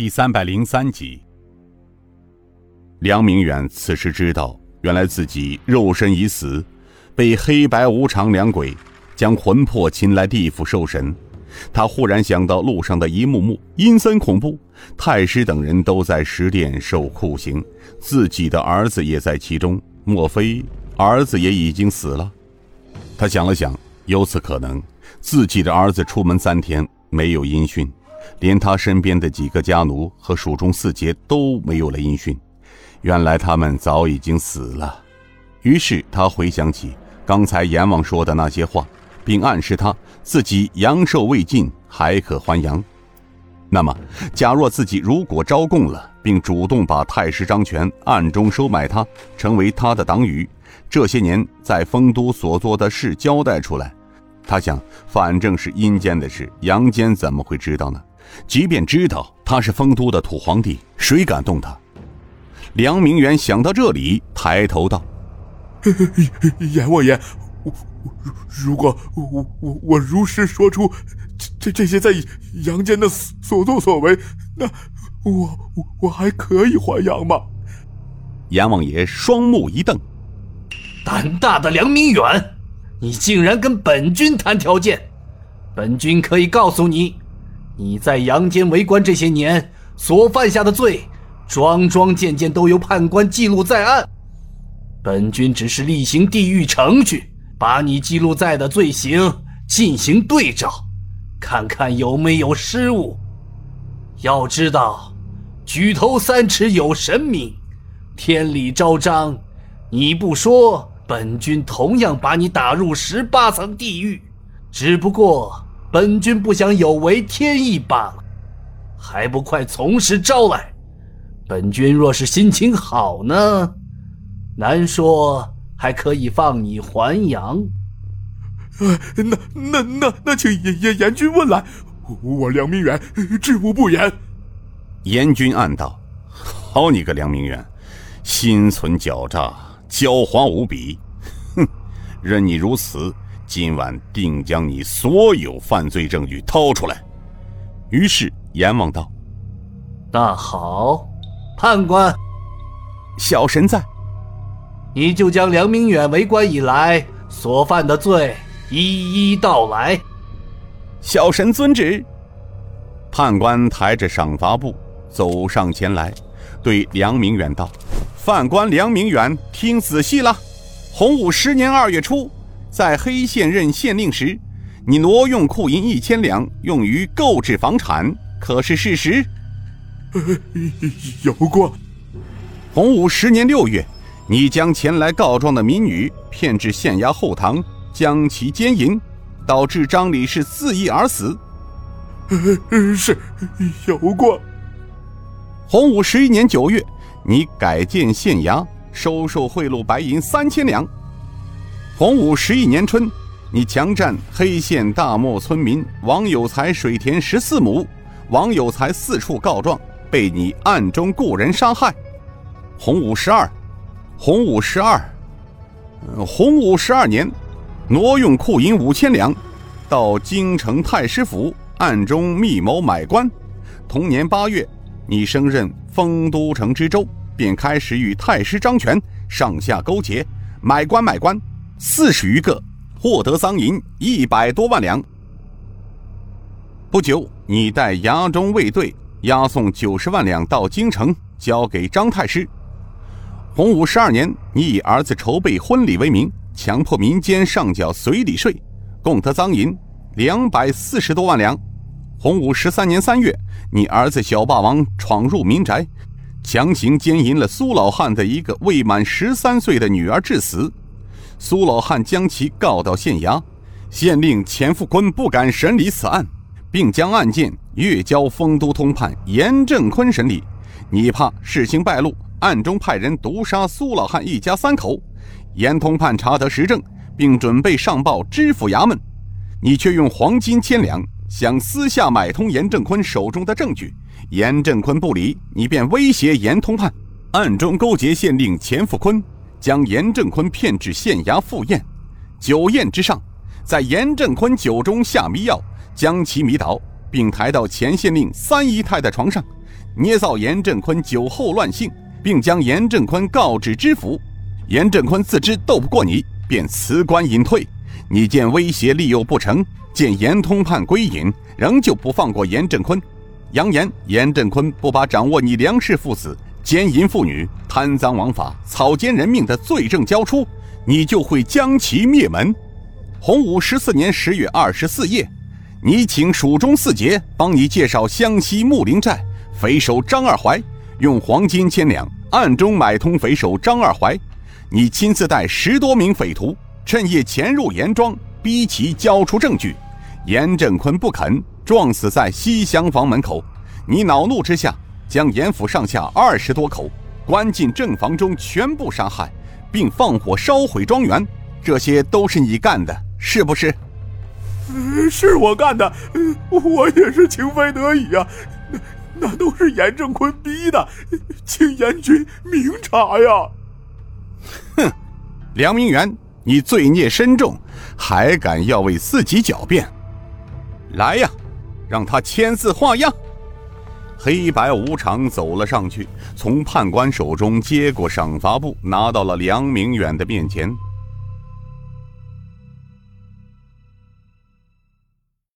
第三百零三集。梁明远此时知道，原来自己肉身已死，被黑白无常两鬼将魂魄擒来地府受审。他忽然想到路上的一幕幕阴森恐怖，太师等人都在十殿受酷刑，自己的儿子也在其中。莫非儿子也已经死了？他想了想，有此可能。自己的儿子出门三天没有音讯，连他身边的几个家奴和蜀中四杰都没有了音讯。原来他们早已经死了。于是他回想起刚才阎王说的那些话，并暗示他自己阳寿未尽，还可还阳。那么，假若自己如果招供了，并主动把太师张权暗中收买他，成为他的党羽，这些年在丰都所做的事交代出来，他想，反正是阴间的事，阳间怎么会知道呢？即便知道他是丰都的土皇帝，谁敢动他？梁明远想到这里，抬头道：“ 阎王爷，我如果我我我如实说出。”这这些在阳间的所作所为，那我我我还可以还阳吗？阎王爷双目一瞪，胆大的梁明远，你竟然跟本君谈条件？本君可以告诉你，你在阳间为官这些年所犯下的罪，桩桩件件都由判官记录在案。本君只是例行地狱程序，把你记录在的罪行进行对照。看看有没有失误。要知道，举头三尺有神明，天理昭彰。你不说，本君同样把你打入十八层地狱。只不过，本君不想有违天意罢了。还不快从实招来！本君若是心情好呢，难说还可以放你还阳。呃，那那那那，请严严严君问来，我梁明远知无不言。严君暗道：“好你个梁明远，心存狡诈，狡猾无比。哼，任你如此，今晚定将你所有犯罪证据掏出来。”于是阎王道：“那好，判官，小神在，你就将梁明远为官以来所犯的罪。”一一道来，小神遵旨。判官抬着赏罚簿走上前来，对梁明远道：“犯官梁明远，听仔细了。洪武十年二月初，在黑县任县令时，你挪用库银一千两，用于购置房产，可是事实？”“ 有过。”“洪武十年六月，你将前来告状的民女骗至县衙后堂。”将其奸淫，导致张李氏自缢而死。呃 是，有过。洪武十一年九月，你改建县衙，收受贿赂白银三千两。洪武十一年春，你强占黑县大漠村民王有才水田十四亩，王有才四处告状，被你暗中雇人杀害。洪武十二，洪武十二，洪武十二年。挪用库银五千两，到京城太师府暗中密谋买官。同年八月，你升任丰都城知州，便开始与太师张权上下勾结，买官买官四十余个，获得赃银一百多万两。不久，你带衙中卫队押送九十万两到京城，交给张太师。洪武十二年，你以儿子筹备婚礼为名。强迫民间上缴随礼税，共得赃银两百四十多万两。洪武十三年三月，你儿子小霸王闯入民宅，强行奸淫了苏老汉的一个未满十三岁的女儿，致死。苏老汉将其告到县衙，县令钱富坤不敢审理此案，并将案件越交丰都通判严正坤审理。你怕事情败露，暗中派人毒杀苏老汉一家三口。严通判查得实证，并准备上报知府衙门，你却用黄金千两想私下买通严正坤手中的证据。严正坤不理，你便威胁严通判，暗中勾结县令钱富坤，将严正坤骗至县衙赴宴。酒宴之上，在严正坤酒中下迷药，将其迷倒，并抬到前县令三姨太的床上，捏造严振坤酒后乱性，并将严振坤告知知府。严振坤自知斗不过你，便辞官隐退。你见威胁利诱不成，见严通判归隐，仍旧不放过严振坤，扬言严振坤不把掌握你梁氏父子奸淫妇女、贪赃枉法、草菅人命的罪证交出，你就会将其灭门。洪武十四年十月二十四夜，你请蜀中四杰帮你介绍湘西木林寨匪首张二怀，用黄金千两暗中买通匪首张二怀。你亲自带十多名匪徒，趁夜潜入严庄，逼其交出证据。严振坤不肯，撞死在西厢房门口。你恼怒之下，将严府上下二十多口关进正房中，全部杀害，并放火烧毁庄园。这些都是你干的，是不是？是我干的，我也是情非得已啊。那那都是严正坤逼的，请严君明察呀。哼，梁明远，你罪孽深重，还敢要为自己狡辩？来呀，让他签字画押。黑白无常走了上去，从判官手中接过赏罚簿，拿到了梁明远的面前。